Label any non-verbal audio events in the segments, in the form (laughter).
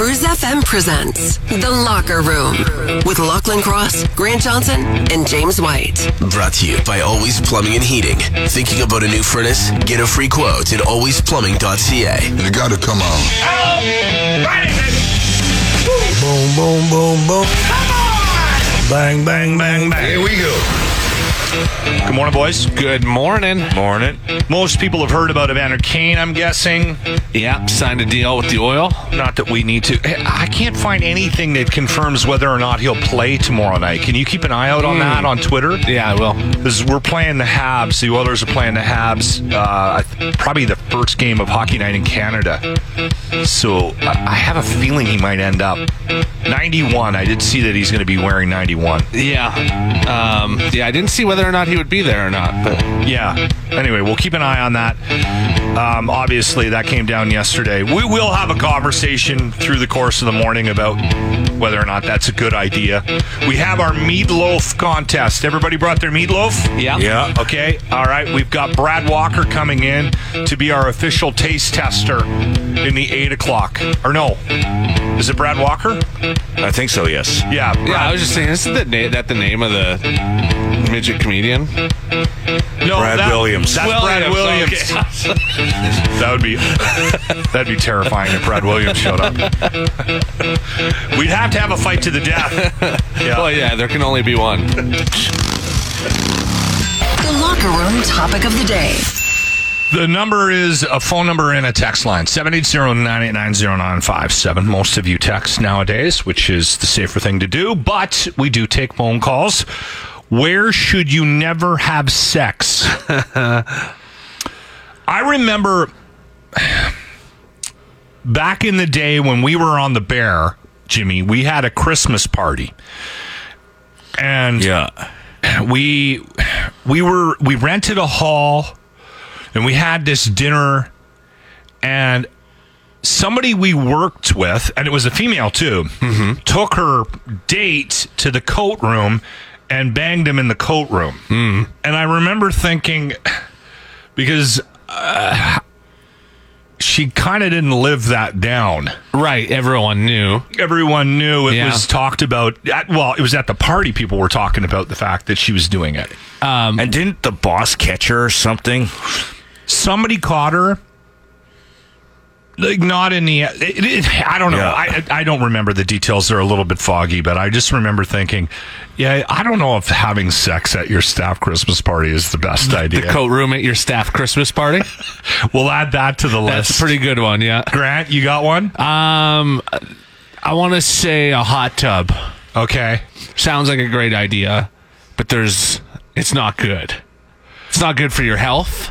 Cruise FM presents The Locker Room with Lachlan Cross, Grant Johnson, and James White. Brought to you by Always Plumbing and Heating. Thinking about a new furnace? Get a free quote at alwaysplumbing.ca. You gotta come on. Boom, boom, boom, boom. Come on! Bang, bang, bang, bang. Here we go. Good morning, boys. Good morning. Morning. Most people have heard about Evander Kane, I'm guessing. Yep, signed a deal with the oil. Not that we need to. I can't find anything that confirms whether or not he'll play tomorrow night. Can you keep an eye out on that on Twitter? Yeah, I will. Because we're playing the Habs. The Oilers are playing the Habs. Uh, probably the first game of Hockey Night in Canada. So I I have a feeling he might end up 91. I did see that he's going to be wearing 91. Yeah. Um, yeah, I didn't see whether or not he would be there or not, but Yeah. Anyway, we'll keep an eye on that. Um, obviously, that came down yesterday. We will have a conversation through the course of the morning about whether or not that's a good idea. We have our meatloaf contest. Everybody brought their meatloaf? Yeah. Yeah. Okay. All right. We've got Brad Walker coming in to be our official taste tester in the eight o'clock. Or no, is it Brad Walker? I think so, yes. Yeah. Brad. yeah, I was just saying, isn't the na- that the name of the midget comedian? no, Brad that- Williams. That's Brad Williams. okay. (laughs) That would be (laughs) that'd be terrifying if Brad Williams showed up. We'd have to have a fight to the death. (laughs) Yeah. Well, yeah, there can only be one. The Locker Room topic of the day. The number is a phone number and a text line 780-989-0957. Most of you text nowadays, which is the safer thing to do, but we do take phone calls. Where should you never have sex? (laughs) I remember back in the day when we were on the Bear, Jimmy, we had a Christmas party. And Yeah. we we were we rented a hall and we had this dinner and somebody we worked with and it was a female too mm-hmm. took her date to the coat room and banged him in the coat room mm-hmm. and i remember thinking because uh, she kind of didn't live that down Right, everyone knew. everyone knew it Yeah. was talked about at, well it was at the party people were talking about the fact that she was doing it um, And didn't the boss catch her or something? Somebody caught her like not in the it, it, i don't know Yeah. I, I don't remember the details they're a little bit foggy but i just remember thinking yeah i don't know if having sex at your staff christmas party is the best idea The coat room at your staff Christmas party. (laughs) we'll add that to the list That's a pretty good one, yeah. grant you got one Um, I want to say a hot tub. okay Sounds like a great idea, but there's it's not good. It's not good for your health,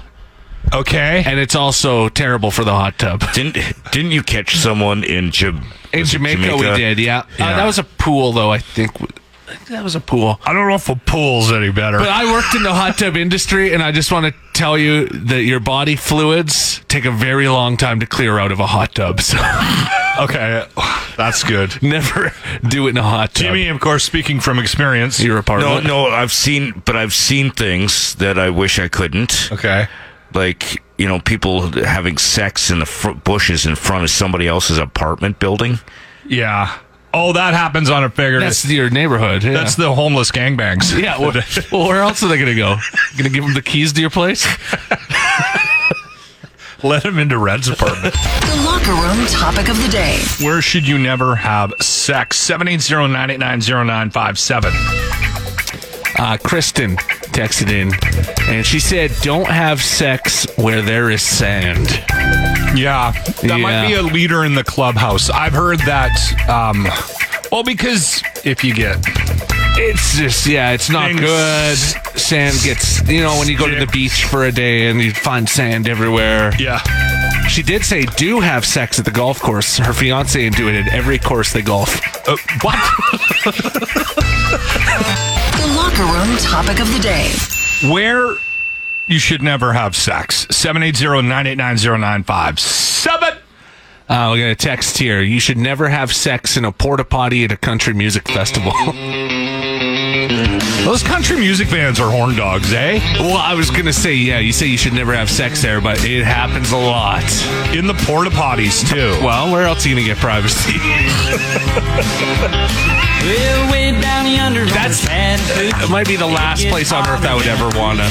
okay and it's also terrible for the hot tub. (laughs) Didn't didn't you catch someone in, Jam- In was it Jamaica, we did, yeah. Uh, that was a pool, though. I think that was a pool. i don't know if a pool's any better But I worked in the hot tub industry, and I just want to tell you that your body fluids take a very long time to clear out of a hot tub. So (laughs) okay that's good never (laughs) do it in a hot tub. jimmy of course speaking from experience you're a your No, apartment. no, I've seen, but I've seen things that I wish I couldn't. okay Like, you know, people having sex in the fr- bushes in front of somebody else's apartment building. yeah oh that happens on a figure That's your neighborhood. Yeah. That's the homeless gangbangs. yeah. Well, (laughs) well, where else are they going to go? Going to give them the keys to your place? (laughs) Let him into Red's apartment. The Locker Room topic of the day. Where should you never have sex? 780-989-0957. Uh, Kristen texted in, and she said, "Don't have sex where there is sand." Yeah, that might be a leader in the clubhouse. I've heard that. Um, well, because if you get It's just yeah, it's not Things- good. Sand gets you know when you go to the beach for a day and you find sand everywhere. yeah, She did say do have sex at the golf course. Her fiance and do it at every course they golf. Uh, what? (laughs) Locker room topic of the day. Where you should never have sex. 780-989-0957. Uh, we got a text here. You should never have sex in a porta potty at a country music festival. (laughs) Those country music bands are horn dogs, eh? well, I was gonna say, yeah, you say you should never have sex there, but it happens a lot. In the porta potties, too. Well, where else are you gonna get privacy? Well, way down yonder. That's it might be the last place on earth I would ever want to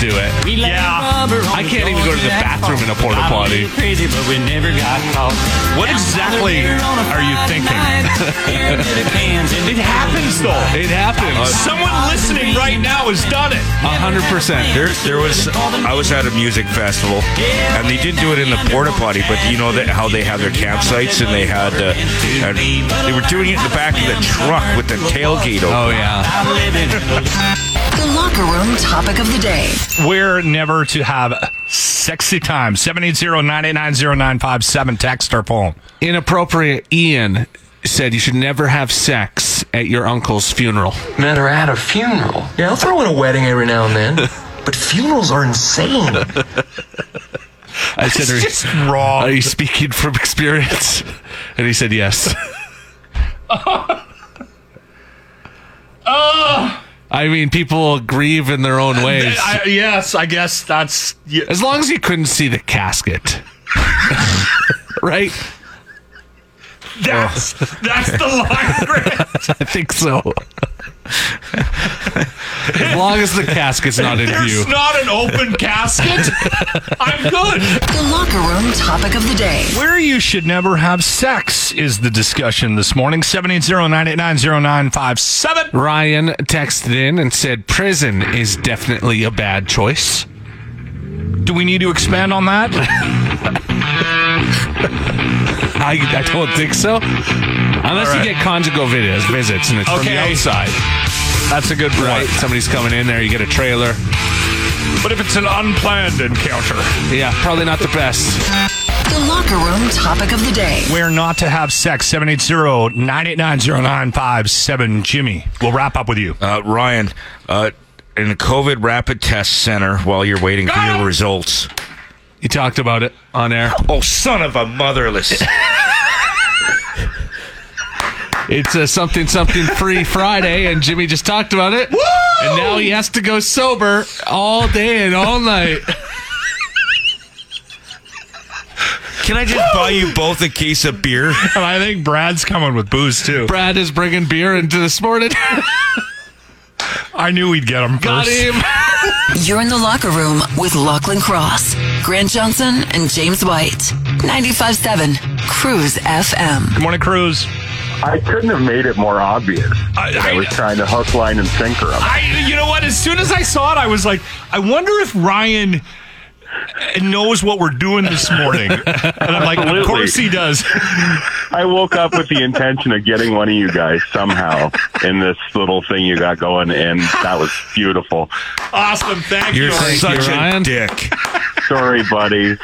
do it. Yeah. I can't even go to the bathroom in a porta potty. Crazy, but we never got caught. What exactly are you thinking? (laughs) it happens, though. It happens. Someone listening right now has done it. A hundred percent. There, there was. I was at a music festival, and they didn't do it in the porta potty, but you know that how they have their campsites, and they had, uh, and they were doing it in the back of the truck with the tailgate open. Oh yeah. The locker room topic of the day. We're never to have sexy time. 780-989-0957. Text or phone. Inappropriate. Ian said you should never have sex at your uncle's funeral. Met her at a funeral. Yeah, I'll throw in a wedding every now and then. (laughs) but funerals are insane. I said, are, Just wrong. are you speaking from experience? And he said yes. (laughs) Uh, uh. I mean, people grieve in their own ways. I, yes, I guess that's... Yeah. As long as you couldn't see the casket. (laughs) right? That's, that's the line, (laughs) Grant. I think so. as long as the casket's not in There's view. not an open casket. I'm good. The locker room topic of the day. Where you should never have sex is the discussion this morning. 780-989-0957. Ryan texted in and said prison is definitely a bad choice. Do we need to expand on that? (laughs) I, I (laughs) don't think so. Unless All right. you get conjugal videos, visits, and it's from the Okay. outside. That's a good point. Right. Somebody's coming in there, you get a trailer. But if it's an unplanned encounter, Yeah, probably not the best. The locker room topic of the day. where not to have sex, 780-989-0957. Jimmy, we'll wrap up with you. Uh, Ryan, uh, in the COVID rapid test center while you're waiting for Got your results. You talked about it on air. Oh, son of a motherless! (laughs) It's a something something free Friday, and Jimmy just talked about it. And now he has to go sober all day and all night. Can I just buy you both a case of beer? And (laughs) I think Brad's coming with booze, too. Brad is bringing beer into this morning. I knew we'd get him Got first. him. You're in the locker room with Lachlan Cross, Grant Johnson, and James White. 95.7 Cruise FM. Good morning, Cruise. I couldn't have made it more obvious. I- that I, I- was trying to hook, line, and sinker him. I, you know what? As soon as I saw it, I was like, I wonder if Ryan knows what we're doing this morning. And I'm like, of course he does. I woke up with the intention of getting one of you guys somehow in this little thing you got going, and that was beautiful. awesome. Thank You're you. such you, a dick. Sorry, buddy.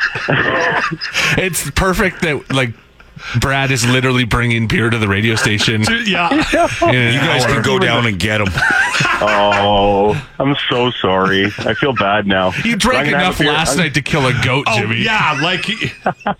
It's perfect that like Brad is literally bringing beer to the radio station. (laughs) Yeah. (laughs) in You guys can go down and get them. (laughs) Oh, I'm so sorry. I feel bad now. You drank I'm gonna have enough last I'm- night to kill a goat, Oh, Jimmy. yeah. Like,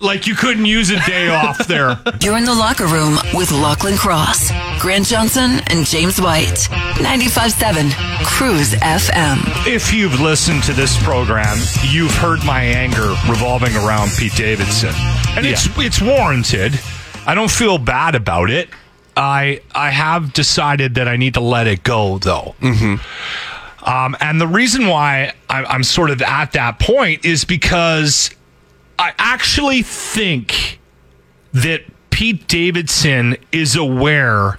like you couldn't use a day off there. You're in the locker room with Lachlan Cross, Grant Johnson, and James White. 95.7 Cruise FM. If you've listened to this program, you've heard my anger revolving around Pete Davidson, and it's it's warranted. I don't feel bad about it. I I have decided that I need to let it go, though. Mm-hmm. Um, and the reason why I, I'm sort of at that point is because I actually think that Pete Davidson is aware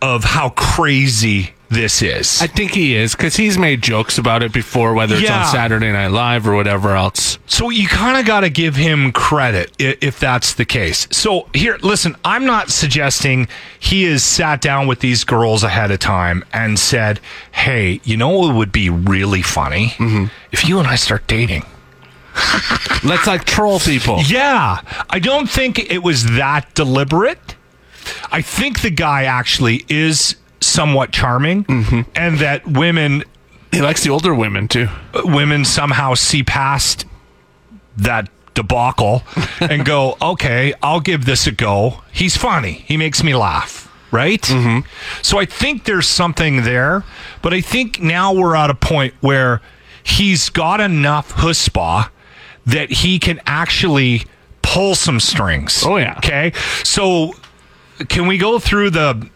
of how crazy this is. I think he is because he's made jokes about it before, whether it's Yeah. on Saturday Night Live or whatever else. So you kind of got to give him credit i- if that's the case. So here, listen, I'm not suggesting he has sat down with these girls ahead of time and said, "Hey, you know what would be really funny mm-hmm. if you and I start dating." (laughs) Let's like troll people. Yeah, I don't think it was that deliberate. I think the guy actually is somewhat charming, and that women He likes the older women too. women somehow see past that debacle (laughs) and go, okay, I'll give this a go. He's funny. He makes me laugh. Right? Mm-hmm. So I think there's something there, but I think now we're at a point where he's got enough chutzpah that he can actually pull some strings. Oh, yeah. Okay. So can we go through the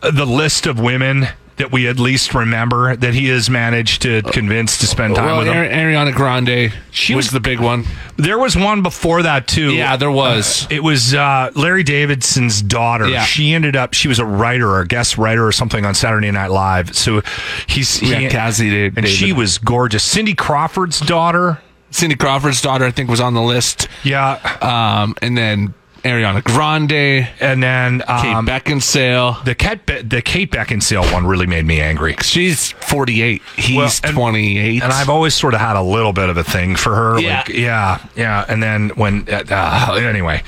the list of women that we at least remember that he has managed to convince to spend time well, with? Ari- Ariana Grande She was, was- the big one. There was one before that too. Yeah, there was. It was uh, Larry Davidson's daughter. Yeah. She ended up. She was a writer or a guest writer or something on Saturday Night Live. So he's Yeah, he, Cazzie Da- and she was gorgeous. Cindy Crawford's daughter. Cindy Crawford's daughter, I think, was on the list. Yeah, Um, and then Ariana Grande, and then Kate um, Beckinsale. the Kate Be- the Kate Beckinsale one really made me angry. She's 48. He's Well, and- 28. And I've always sort of had a little bit of a thing for her. Yeah. Like, yeah, yeah. And then when, uh, anyway,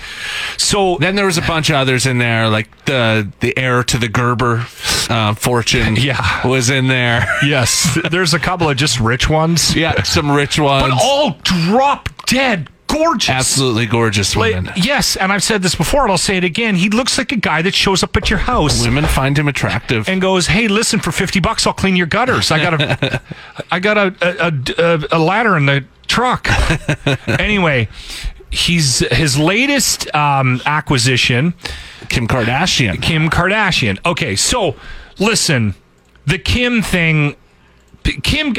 so then there was a bunch of others in there, like the the heir to the Gerber uh, fortune. (laughs) Yeah. was in there. yes, there's a couple of just rich ones. Yeah, some rich ones. but all drop dead gorgeous. absolutely gorgeous Like, women. yes, and I've said this before, and I'll say it again. He looks like a guy that shows up at your house Women find him attractive. and goes, "Hey, listen, for fifty bucks, I'll clean your gutters. I got a, (laughs) I got a a, a, a ladder in the truck." (laughs) anyway, he's his latest um, acquisition, Kim Kardashian. Kim Kardashian. Okay, so listen, the Kim thing, Kim.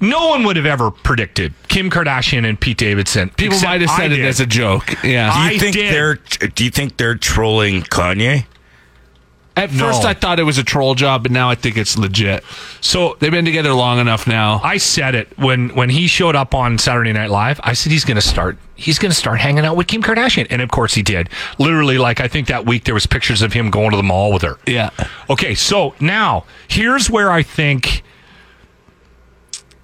No one would have ever predicted Kim Kardashian and Pete Davidson. People might have said it as a joke. Yeah. Do you I think did. they're do you think they're trolling Kanye? At No. first, I thought it was a troll job, but now I think it's legit. So They've been together long enough now. I said it when when he showed up on Saturday Night Live. I said he's going to start he's going to start hanging out with Kim Kardashian, and of course he did. Literally, like I think that week there was pictures of him going to the mall with her. Yeah. Okay, so now here's where I think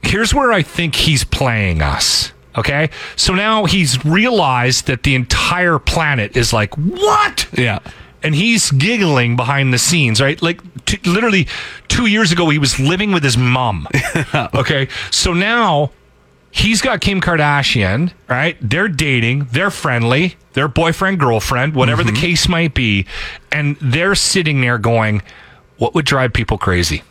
here's where I think he's playing us. Okay, so now he's realized that the entire planet is like what? Yeah. and he's giggling behind the scenes, right? Like t- literally two years ago, he was living with his mom. (laughs) okay, so now he's got Kim Kardashian, right? They're dating, they're friendly, they're boyfriend girlfriend, whatever the mm-hmm. case might be, and they're sitting there going, "What would drive people crazy?"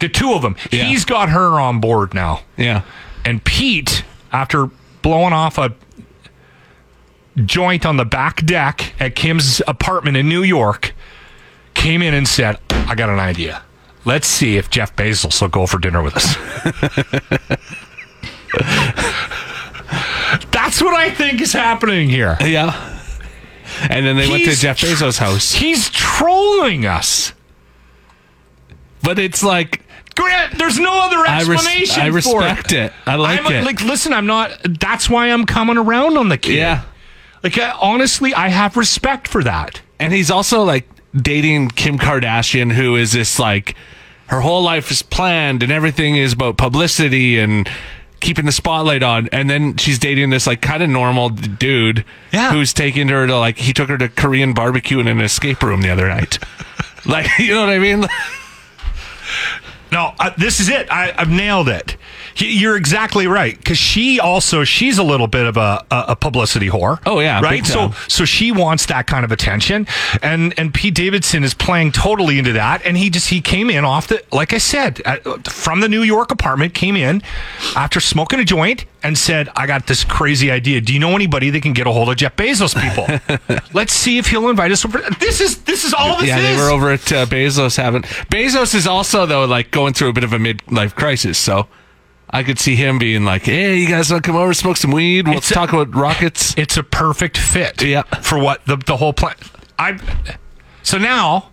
The two of them. Yeah. He's got her on board now. Yeah. And Pete, after blowing off a joint on the back deck at Kim's apartment in New York, came in and said, I got an idea. Let's see if Jeff Bezos will go for dinner with us. (laughs) That's what I think is happening here. Yeah. And then they went to Jeff Bezos' house. He's trolling us. But it's like There's no other I, res- explanation I respect it. I like I'm, it. Like, listen, I'm not. That's why I'm coming around on the kid. yeah. Like, I, honestly, I have respect for that. And he's also like dating Kim Kardashian, who is this like her whole life is planned and everything is about publicity and keeping the spotlight on. And then she's dating this like kind of normal dude Yeah. who's taking her to like he took her to Korean barbecue in an escape room the other night. (laughs) like (laughs) you know what I mean? No, uh, this is it. I, I've nailed it. You're exactly right because she also she's a little bit of a, a, a publicity whore. Oh, yeah, right. So so she wants that kind of attention, and and Pete Davidson is playing totally into that. And he just he came in off the like I said uh, from the New York apartment, came in after smoking a joint and said, "I got this crazy idea. Do you know anybody that can get a hold of Jeff Bezos people? (laughs) Let's see if he'll invite us over." This is this is all this yeah, is. they were over at uh, Bezos having Bezos is also though like going through a bit of a midlife crisis, so I could see him being like, "Hey, you guys want to come over, smoke some weed? We'll It's a- talk about rockets." it's a perfect fit Yeah. for what the, the whole plan i so now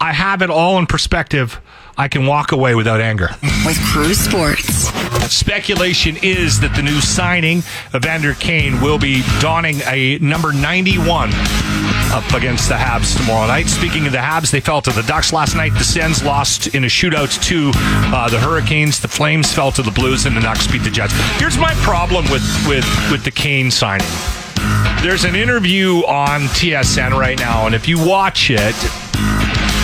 i have it all in perspective i can walk away without anger With Cruise Sports. speculation is that the new signing evander kane will be donning a number 91 up against the Habs tomorrow night. Speaking of the Habs, they fell to the Ducks last night. The Sens lost in a shootout to uh, the Hurricanes. The Flames fell to the Blues, and the Ducks beat the Jets. Here's my problem with with with the Kane signing. There's an interview on TSN right now, and if you watch it,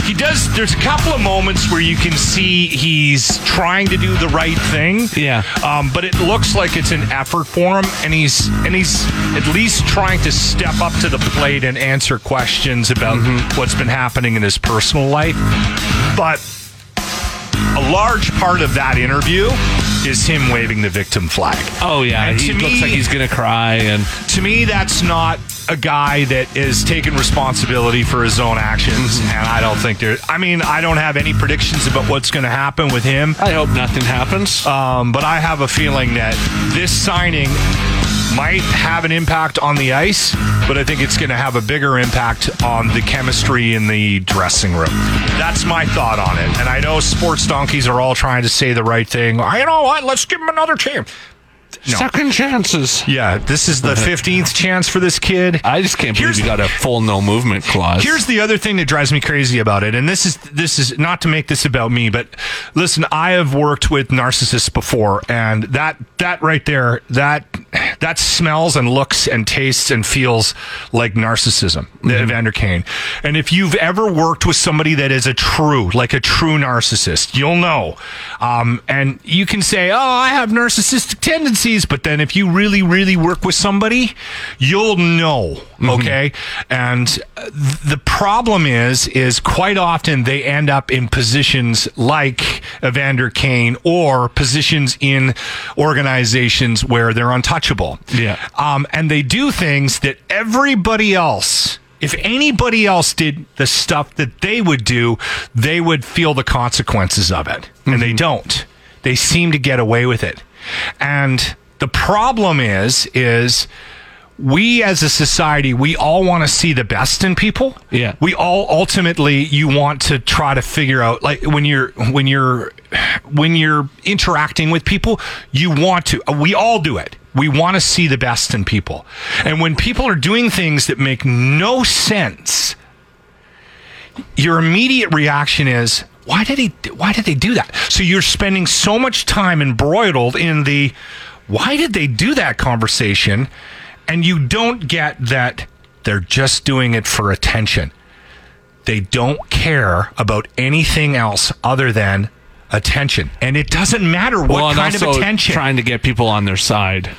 he does. There's a couple of moments where you can see he's trying to do the right thing. Yeah. Um, but it looks like it's an effort for him, and he's and he's at least trying to step up to the plate and answer questions about what's been happening in his personal life. But a large part of that interview is him waving the victim flag. Oh yeah, And he to looks me- like he's gonna cry, and to me, that's not a guy that is taking responsibility for his own actions. And I don't think there, I mean, I don't have any predictions about what's going to happen with him. I hope nothing happens. Um, but I have a feeling that this signing might have an impact on the ice, but I think it's going to have a bigger impact on the chemistry in the dressing room. That's my thought on it. And I know sports donkeys are all trying to say the right thing. You know what? Let's give him another chance. No. Second chances. Yeah, this is the (laughs) 15th chance for this kid. I just can't believe Here's- you got a full no movement clause. Here's the other thing that drives me crazy about it, and this is this is not to make this about me, but listen, I have worked with narcissists before, and that that right there, that that smells and looks and tastes and feels like narcissism, Evander Kane. And if you've ever worked with somebody that is a true, like a true narcissist, you'll know. Um, and you can say, "Oh, I have narcissistic tendencies," but then if you really, really work with somebody, you'll know. Okay, and uh, the problem is, is quite often they end up in positions like Evander Kane or positions in organizations where they're untouchable. Yeah. Um, and they do things that everybody else, if anybody else did the stuff that they would do, they would feel the consequences of it. And they don't. They seem to get away with it. And the problem is, is we as a society, we all want to see the best in people. Yeah. We all ultimately you want to try to figure out like when you're when you're when you're interacting with people, you want to we all do it. We want to see the best in people. And when people are doing things that make no sense, your immediate reaction is why did he why did they do that so you're spending so much time embroiled in the why did they do that conversation and you don't get that they're just doing it for attention they don't care about anything else other than attention and it doesn't matter what well, kind of attention trying to get people on their side.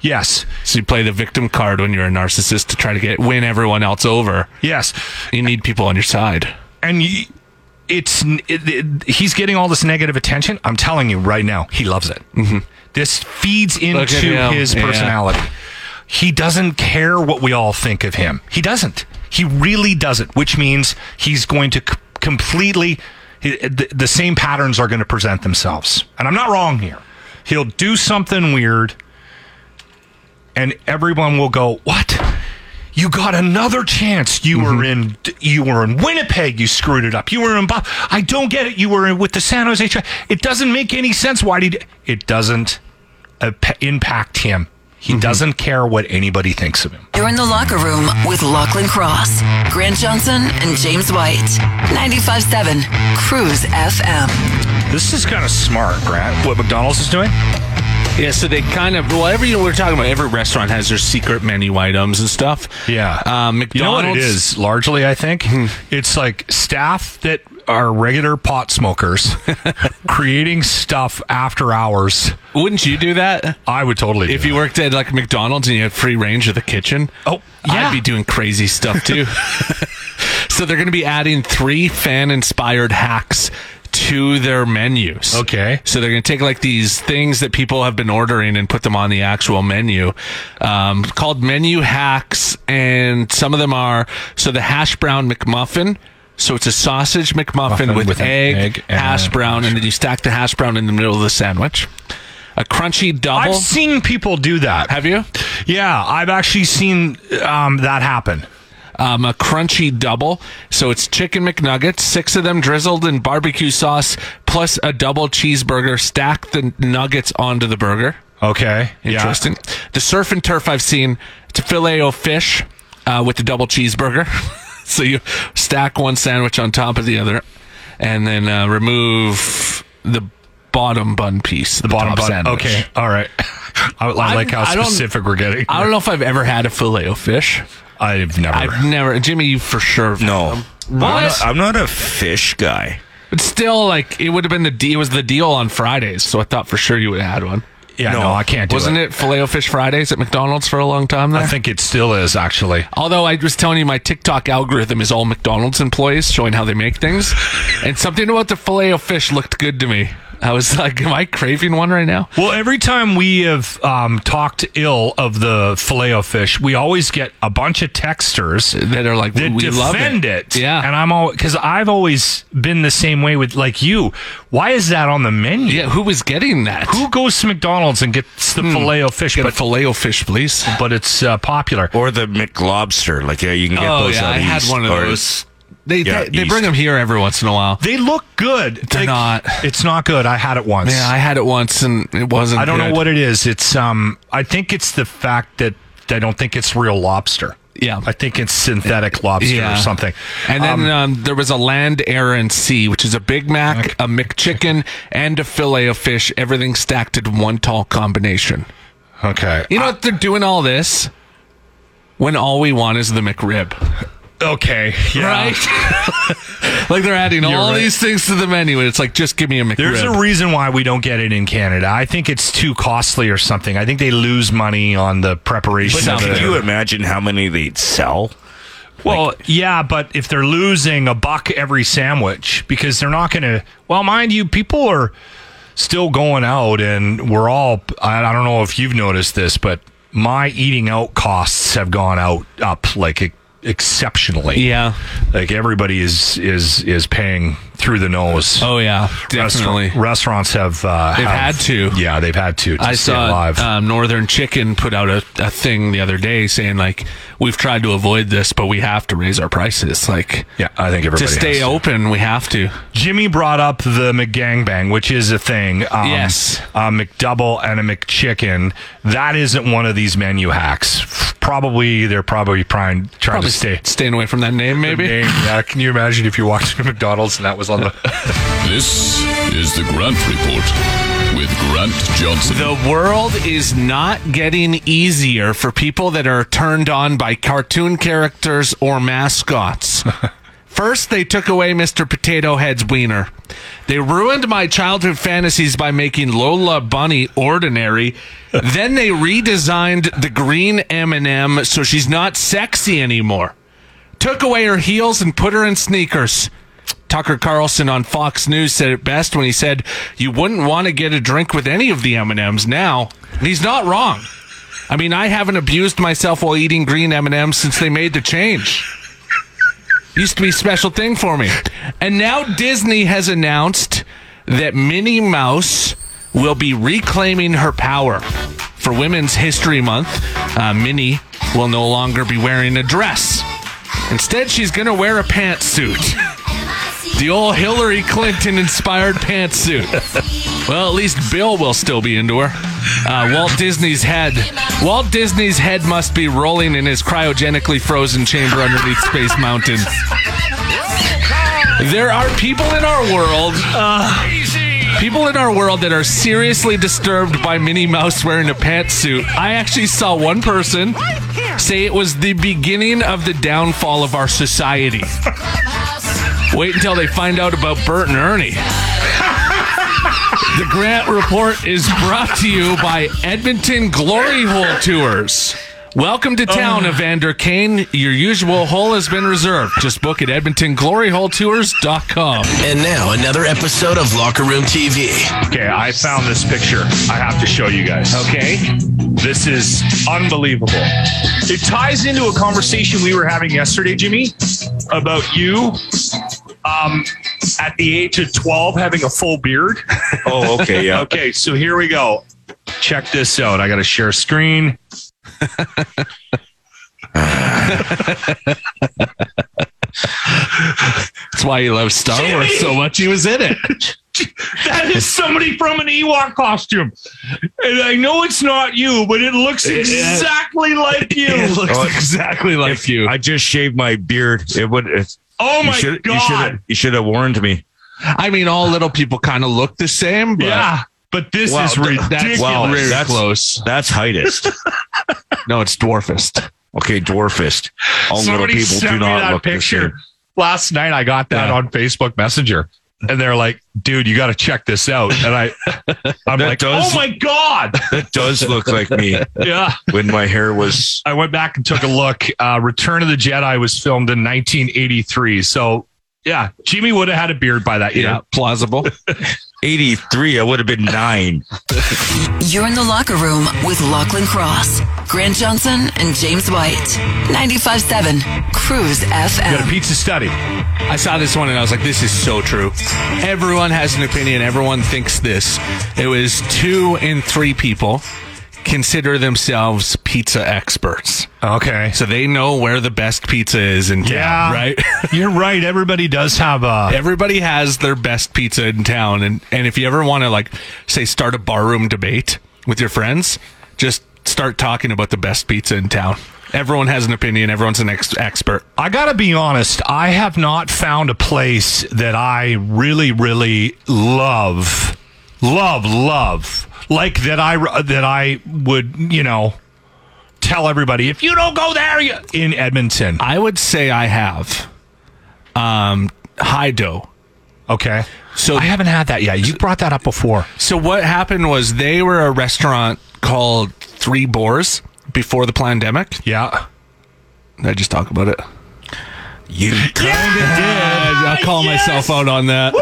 yes So you play the victim card when you're a narcissist to try to get win everyone else over. yes You need people on your side. and you, it's it, it- he's getting all this negative attention. I'm telling you right now, he loves it. This feeds Mm-hmm. Look at into his Yeah. He doesn't care what we all think of him. He doesn't. He really doesn't. Which means he's going to c- completely he- the, the same patterns are going to present themselves. And I'm not wrong here. He'll do something weird, and everyone will go, "What? You got another chance. You were in you were in Winnipeg. You screwed it up. You were in Bo- I don't get it. You were in, with the San Jose. It doesn't make any sense. Why did it doesn't uh, p- impact him? He doesn't care what anybody thinks of him. You're in the locker room with Lachlan Cross, Grant Johnson, and James White. 95.7 Cruise FM. This is kind of smart, Grant. What McDonald's is doing? Yeah, so they kind of well, every you know, we're talking about every restaurant has their secret menu items and stuff. Yeah. um, You know what it McDonald's is, largely, I think? It's like staff that are regular pot smokers (laughs) creating stuff after hours. Wouldn't you do that I would totally do if you that. worked at like McDonald's and you had free range of the kitchen? Oh, yeah. I'd be doing crazy stuff too. (laughs) so they're going to be adding three fan-inspired hacks to their menus. Okay. So they're going to take like these things that people have been ordering and put them on the actual menu, um, called menu hacks, and some of them are so the hash brown McMuffin. So it's a sausage McMuffin Muffin with, with egg, egg and hash brown, and then you stack the hash brown in the middle of the sandwich. A crunchy double. I've seen people do that. Have you? Yeah, I've actually seen um, that happen. um, a crunchy double. So it's chicken McNuggets, six of them drizzled in barbecue sauce, plus a double cheeseburger. Stack the nuggets onto the burger. Okay. Interesting. The surf and turf I've seen. It's a filet o fish. uh, with the double cheeseburger. (laughs) so you stack one sandwich on top of the other, and then uh, remove the bottom bun piece, the, Bottom bun. sandwich. Okay, all right. I, (laughs) I like how I specific we're getting. I don't know if I've ever had a filet o fish. I've never. I've never, Jimmy, you for sure. have No. had. I'm What? not, I'm not a fish guy. But still, like it would have been the de- it was the deal on Fridays, so I thought for sure you would have had one. Yeah, no. I can't do Wasn't it. it filet o fish Fridays at McDonald's for a long time there? I think it still is actually. Although I was telling you, my TikTok algorithm is all McDonald's employees showing how they make things, (laughs) and something about the filet o fish looked good to me. I was like, "Am I craving one right now?" Well, every time we have um, talked ill of the filet o fish, we always get a bunch of texters That are like, that "We love defend it." it. Yeah. and I'm all because I've always been the same way with like you. Why is that on the menu? Yeah, who was getting that? Who goes to McDonald's and gets the filet o fish? Get a But filet o fish, please. but it's uh, popular. Or the McLobster. Like, yeah, you can get Oh those yeah, out I had one of or- those. They Yeah, they, they bring them here every once in a while. They look good. They're not. It's not good. I had it once. Yeah, I had it once and it wasn't. I don't know what it is. It's um. I think it's the fact that I don't think it's real lobster. Yeah. I think it's synthetic lobster or something. And then Um, um, there was a land, air, and sea, which is a Big Mac, a McChicken, and a fillet of fish, everything stacked in one tall combination. okay. You know what? They're doing all this when all we want is the McRib. Okay. Yeah. Right? (laughs) like they're adding You're all right. these things to the menu, and it's like, just give me a McRib. There's a reason why we don't get it in Canada. I think it's too costly or something. I think they lose money on the preparation But of can you imagine how many they'd sell? Well, yeah, but if they're losing a buck every sandwich because they're not going to, well, mind you, people are still going out and we're all, I, I don't know if you've noticed this, but my eating out costs have gone out up like exceptionally. yeah. Like everybody is, is, is paying through the nose. Oh yeah, definitely. Restaurant- restaurants have, uh, They've have- had to. Yeah, they've had to. to I saw alive. um, Northern Chicken put out a, a thing the other day saying like we've tried to avoid this, but we have to raise our prices. Like yeah, I think everybody to stay open, we have to. Jimmy brought up the McGangbang, which is a thing. Um, Yes. A McDouble and a McChicken. That isn't one of these menu hacks. Probably, they're probably trying, trying Probably to stay. staying away from that name, maybe. Name, yeah, can you imagine if you walked into McDonald's and that was on the. (laughs) This is the Grant Report with Grant Johnson. The world is not getting easier for people that are turned on by cartoon characters or mascots. (laughs) First, they took away Mr. Potato Head's wiener. They ruined my childhood fantasies by making Lola Bunny ordinary. (laughs) then they redesigned the green M&M so she's not sexy anymore. Took away her heels and put her in sneakers. Tucker Carlson on Fox News said it best when he said, "You wouldn't want to get a drink with any of the M&Ms now." And he's not wrong. I mean, I haven't abused myself while eating green M&Ms since they made the change. Used to be a special thing for me. And now Disney has announced that Minnie Mouse will be reclaiming her power. For Women's History Month, uh, Minnie will no longer be wearing a dress. Instead, she's going to wear a pantsuit. (laughs) The old Hillary Clinton inspired pantsuit. Well, at least Bill will still be into her. Uh, Walt Disney's head. Walt Disney's head must be rolling in his cryogenically frozen chamber underneath Space Mountain. There are people in our world. People in our world that are seriously disturbed by Minnie Mouse wearing a pantsuit. I actually saw one person say it was the beginning of the downfall of our society. Wait until they find out about Bert and Ernie. The Grant Report is brought to you by Edmonton Glory Hole Tours. Welcome to town, um. Evander Kane. Your usual hole has been reserved. Just book at edmontongloryholetours.com. And now another episode of Locker Room TV. Okay, I found this picture. I have to show you guys. Okay. This is unbelievable. It ties into a conversation we were having yesterday, Jimmy, about you um, at the age of 12 having a full beard. (laughs) Oh, okay, yeah. okay, so here we go. Check this out. I got to share screen. That's why he loves Star Wars so much. He was in it. (laughs) That is somebody from an Ewok costume. and I know it's not you, but it looks exactly like (laughs) you. It looks Oh, exactly like If you. I just shaved my beard. It would. It's, oh you my should, You god! have. You should have warned me. I mean, all little people kind of look the same, but yeah, but this Wow, is th- ridiculous. that's Wow, very that's- close. That's heightest. No, it's dwarfist. okay, dwarfist. All Somebody little people do not that look the picture same. last night. I got that Yeah. on Facebook Messenger, and they're like, "Dude, you got to check this out." And I, (laughs) I'm like, does- "Oh my god!" (laughs) That does look like me yeah. when my hair was. I went back and took a look. Uh, Return of the Jedi was filmed in 1983. So, yeah, Jimmy would have had a beard by that year. Yeah, plausible. (laughs) 83, I would have been nine. You're in the locker room with Lachlan Cross, Grant Johnson, and James White. 95.7 Cruise You got a pizza study. I saw this one and I was like, this is so true. Everyone has an opinion. Everyone thinks this. It was two in three people consider themselves pizza experts. Okay. So they know where the best pizza is in town, Yeah. right? (laughs) You're right. Everybody does have a. (laughs) Everybody has their best pizza in town. And, and if you ever want to, like, say, start a barroom debate with your friends, just start talking about the best pizza in town. Everyone has an opinion. Everyone's an ex- expert. I got to be honest. I have not found a place that I really, really love, love, love, like that. I that I would, you know, tell everybody if you don't go there you, in Edmonton. I would say I have. Um, high dough. Okay. So I haven't had that yet. You brought that up before. So what happened was they were a restaurant called Three Boars before the pandemic. Yeah. Did I just talk about it? You (laughs) kind of did. I'll call myself out on that.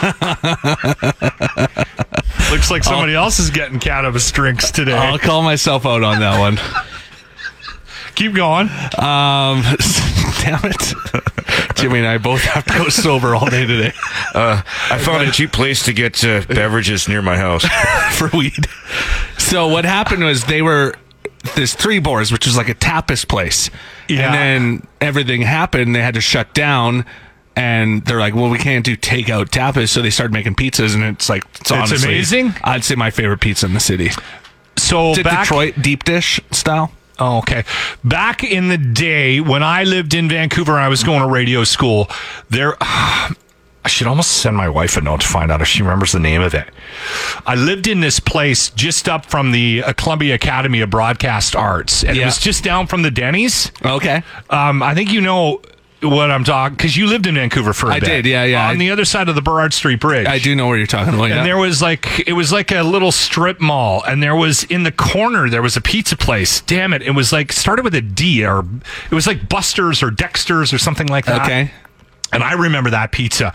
(laughs) Looks like somebody else is getting cannabis drinks today. I'll call myself out on that one. Keep going. Um, (laughs) damn it. Jimmy and I both have to go sober all day today Uh, I found a cheap place to get uh, beverages near my house. (laughs) for weed. So what happened was they were this three boars, which was like a tapas place. Yeah. And then everything happened, they had to shut down. And they're like, well, we can't do takeout tapas, so they started making pizzas, and it's like it's, honestly, amazing? I'd say my favorite pizza in the city. So Is it back, Detroit deep dish style? Oh, okay. Back in the day when I lived in Vancouver and I was going to radio school, there. (sighs) I should almost send my wife a note to find out if she remembers the name of it. I lived in this place just up from the uh, Columbia Academy of Broadcast Arts, and it was just down from the Denny's. Okay. Um, I think you know what I'm talking because you lived in Vancouver for a I bit. I did, yeah, yeah. On I- the other side of the Burrard Street Bridge. I do know where you're talking about. And Yeah. there was like it was like a little strip mall, and there was in the corner there was a pizza place. Damn it! It was like started with a D, or it was like Buster's or Dexter's or something like that. okay. And I remember that pizza,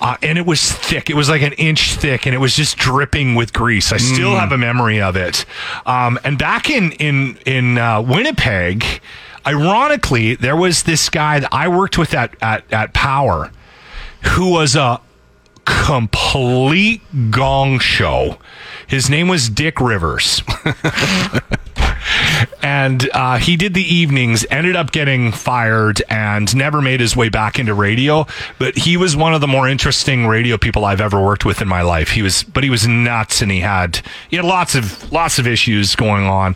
uh, and it was thick. It was like an inch thick, and it was just dripping with grease. I still have a memory of it. Um, and back in in in uh, Winnipeg, ironically, there was this guy that I worked with at at, at Power, who was a complete gong show. His name was Dick Rivers. (laughs) and uh, he did the evenings, ended up getting fired, and never made his way back into radio. But he was one of the more interesting radio people I've ever worked with in my life. He was, but he was nuts, and he had he had lots of lots of issues going on.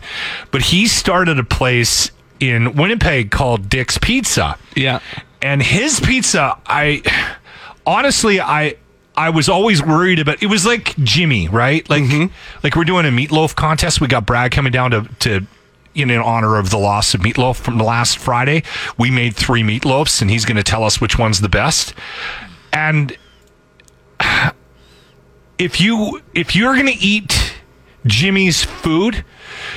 But he started a place in Winnipeg called Dick's Pizza. Yeah. and his pizza i honestly i i was always worried about it was like jimmy right? Like mm-hmm. like we're doing a meatloaf contest. We got brad coming down to to in honor of the loss of meatloaf from the last friday. We made three meatloafs and he's going to tell us which one's the best. And (sighs) if you if you're going to eat jimmy's food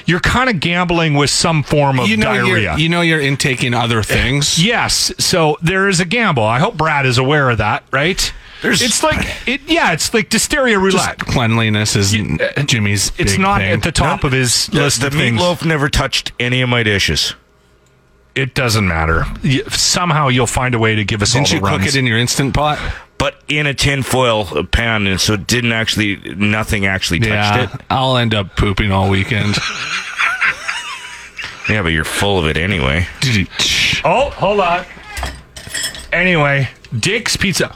you're kind of gambling with some form of You know, diarrhea you're, know you're intaking other things. (laughs) Yes. So there is a gamble. I hope Brad is aware of that, right? There's- it's like (sighs) it yeah, it's like Dysteria roulette. Cleanliness isn't uh, Jimmy's. it's big not thing. at the top of his The, list the of things. meatloaf never touched any of my dishes. It doesn't matter. Y- Somehow you'll find a way to give us Didn't all you the cook it in your instant pot? But in a tinfoil pan, and so it didn't actually, nothing actually touched Yeah, it. I'll end up pooping all weekend. Yeah, but you're full of it anyway. oh, hold on. Anyway, Dick's Pizza.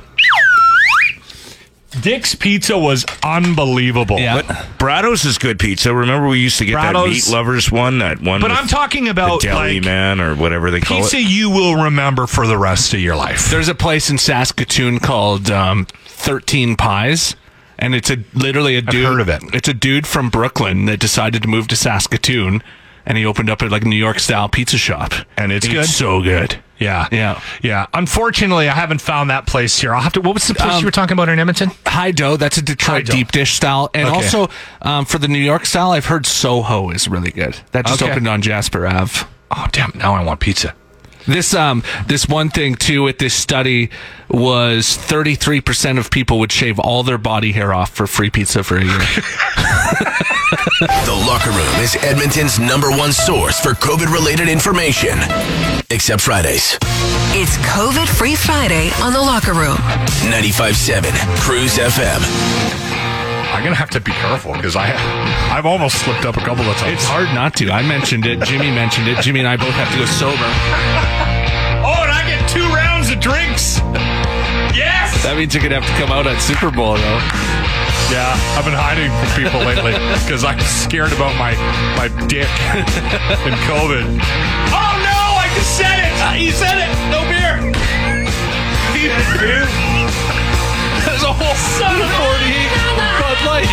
Dick's Pizza was unbelievable. Yeah. But Brado's is good pizza. Remember we used to get that Brado's- meat lovers one, that one. But with I'm talking about the deli like man or whatever they call it. pizza it. you will remember for the rest of your life. There's a place in Saskatoon called um, Thirteen Pies, and it's a literally a dude. heard of it. It's a dude from Brooklyn that decided to move to Saskatoon, and he opened up a like New York style pizza shop, And it's good? so good. Yeah. Yeah. Yeah. Unfortunately, I haven't found that place here. I'll have to. What was the place Um, you were talking about in Edmonton? High dough, that's a Detroit deep dish style, and Okay. also um, for the New York style, I've heard Soho is really good. That just Okay. opened on Jasper Ave. Oh, damn. Now I want pizza. This um this one thing too with this study was 33% of people would shave all their body hair off for free pizza for a year. (laughs) The Locker Room is Edmonton's number one source for COVID related information. Except Fridays. It's COVID Free Friday on the locker room. 95.7 CRUZ FM. I'm gonna have to be careful because I, I've almost slipped up a couple of times. it's hard not to. I mentioned it. Jimmy mentioned it. Jimmy and I both have to go sober. (laughs) Oh, and I get two rounds of drinks. Yes. That means you're gonna have to come out at Super Bowl though. Yeah, I've been hiding from people lately (laughs) because I'm scared about my my dick and COVID. Oh no! I just said it. You said it. No beer. beer. There's a whole son of 48 Bud Light.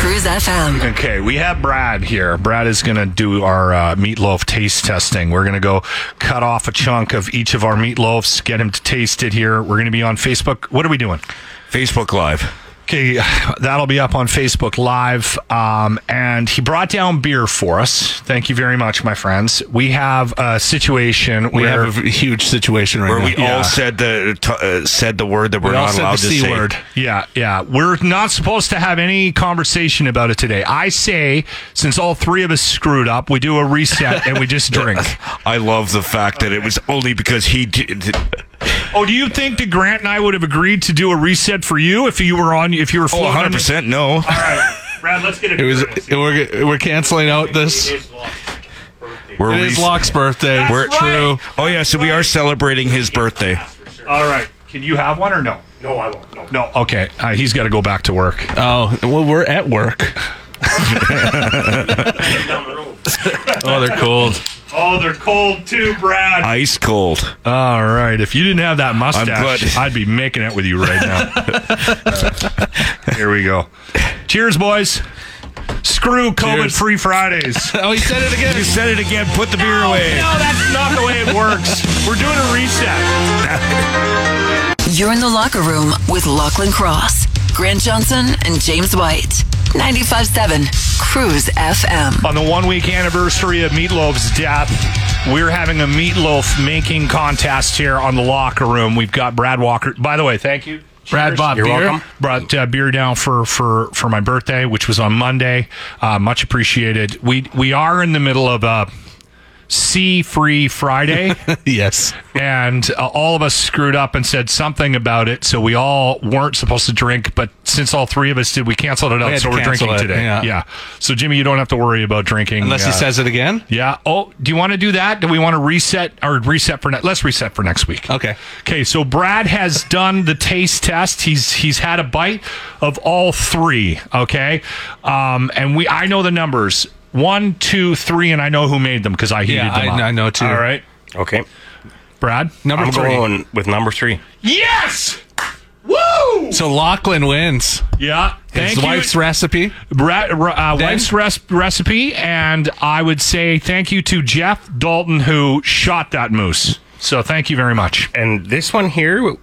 CRUZ FM. Okay, we have Brad here. Brad is going to do our uh, meatloaf taste testing. We're going to go cut off a chunk of each of our meatloafs, get him to taste it here. We're going to be on Facebook. What are we doing? Facebook Live. Okay, that'll be up on Facebook Live. Um, and he brought down beer for us. Thank you very much, my friends. We have a situation We where have a huge situation right Where now. we Yeah. all said the uh, said the word that we're We not allowed to C say. word. Yeah, yeah. We're not supposed to have any conversation about it today. I say, since all three of us screwed up, we do a reset and we just (laughs) drink. I love the fact that it was only because he did. (laughs) Oh, do you think that Grant and I would have agreed to do a reset for you if you were on, if you were Oh, floating? 100 percent no. All right, Brad, let's get (laughs) It was. We're we're canceling out this. We're It is re- Locke's birthday. We're true. Oh yeah, so we are celebrating his birthday. All right. Can you have one or no? No, I won't. No. No. Okay. Uh, he's got to go back to work. Oh well, we're at work. (laughs) oh, they're cold. Oh, they're cold too, Brad. Ice cold. All right. If you didn't have that mustache. (laughs) I'd be making it with you right now. (laughs) Here we go. Cheers, boys. Screw COVID free Fridays. (laughs) Oh, he said it again. He said it again. Put the beer away. no, that's not the way it works. We're doing a reset. You're in the locker room with Lachlan Cross, Grant Johnson, and James White. 95.7 CRUZ FM. On the one week anniversary of Meatloaf's death, we're having a meatloaf making contest here on the locker room. We've got Brad Walker. By the way, thank you. Brad Cheers. bought You're beer? welcome. Brought uh, beer down for, for, for my birthday, which was on Monday. Uh, much appreciated. We we are in the middle of a C free Friday. (laughs) yes. and uh, all of us screwed up and said something about it. So we all weren't supposed to drink, but since all three of us did, we canceled it out. had So we're drinking it, today. yeah. yeah. So Jimmy, you don't have to worry about drinking Unless he uh, says it again. Yeah. Oh, do you want to do that? Do we want to reset or reset for next? let's reset for next week? Okay. Okay. So Brad has (laughs) done the taste test. He's he's had a bite of all three. Okay. Um, and we I know the numbers one, two, three, and I know who made them because I heated Yeah, them I- up. I know too. All right, Okay. Brad. Number I'm three. going with number three. Yes. Woo! So Lachlan wins. Yeah. Thank His you. wife's recipe. Brad, uh, Then- wife's res- recipe, and I would say thank you to Jeff Dalton who shot that moose. So thank you very much. And this one here,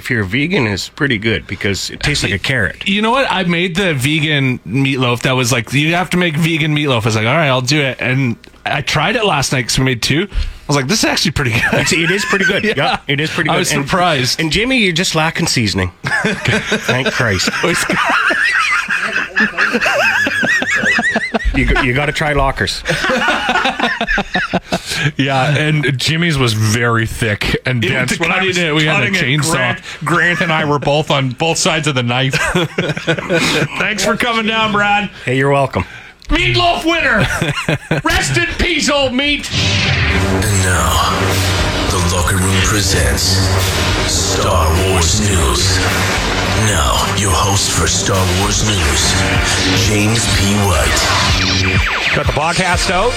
if you're a vegan, is pretty good because it tastes like a carrot. You know what? I made the vegan meatloaf that was like, you have to make vegan meatloaf. I was like, all right, I'll do it. And I tried it last night because we made two. I was like, this is actually pretty good. It's, it is pretty good. (laughs) Yeah. yeah. it is pretty good. I was And- surprised. And, Jimmy, you're just lacking seasoning. (laughs) Thank Christ. (laughs) you, you got to try lockers. (laughs) Yeah, and Jimmy's was very thick and It- dense. to cut it, we had a chainsaw. Grant, Grant and I were both on both sides of the knife. (laughs) Thanks for coming down, Brad. Hey, you're welcome. Meatloaf winner. Rest in peace, old meat. And now, the Locker Room presents Star Wars News. Now, your host for Star Wars News, James P. White. Got the podcast out.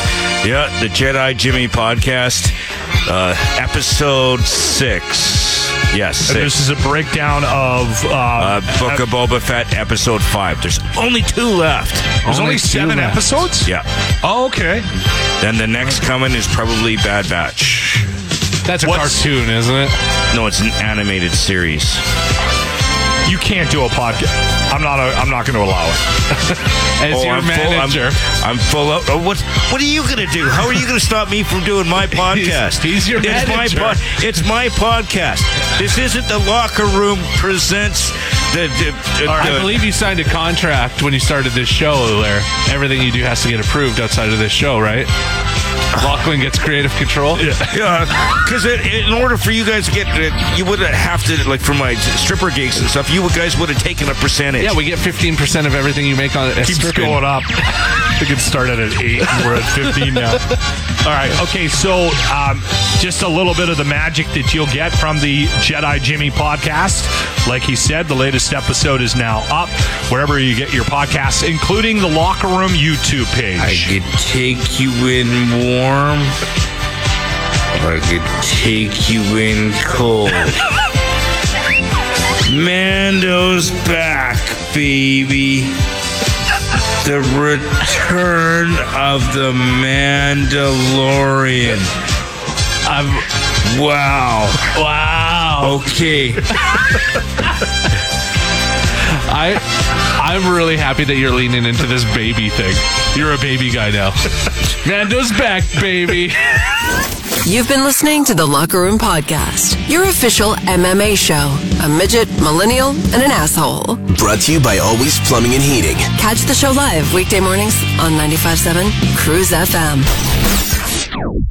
Yeah, the Jedi Jimmy podcast, uh, episode six. Yes, And this is a breakdown of uh, Uh, Book of Boba Fett, episode five. There's only two left. There's only, seven episodes. Yeah. Oh, okay. Then the next coming is probably Bad Batch. That's a What's- cartoon, isn't it? No, it's an animated series. You can't do a podcast. I'm not. A, I'm not going to allow it. (laughs) As Oh, your I'm full- I'm- manager. I'm, full of. Oh, what? What are you gonna do? How are you gonna stop me from doing my (laughs) podcast? he's your it's manager. My pod, it's my podcast. This isn't the locker room presents I believe you signed a contract when you started this show where everything you do has to get approved outside of this show, right? Lachlan gets creative control. Yeah, because in order for you guys to get, uh, you would have to like for my stripper gigs and stuff. You guys would have taken a percentage. Yeah, we get 15% of everything you make on it. Keeps going up. I think it started at eight. and We're at 15 now. (laughs) All right. Okay. So, um, just a little bit of the magic that you'll get from the Jedi Jimmy podcast. Like he said, the latest episode is now up wherever you get your podcasts, including the Locker Room YouTube page. I could take you in warm, I could take you in cold. (laughs) Mando's back, baby. The return of the Mandalorian. I'm, Wow. wow. Okay. (laughs) I, I'm really happy that you're leaning into this baby thing. You're a baby guy now. (laughs) Mando's back, baby. You've been listening to the Locker Room Podcast, your official MMA show. A midget, millennial, and an asshole. Brought to you by Always Plumbing and Heating. Catch the show live weekday mornings on 95.7 CRUZ FM.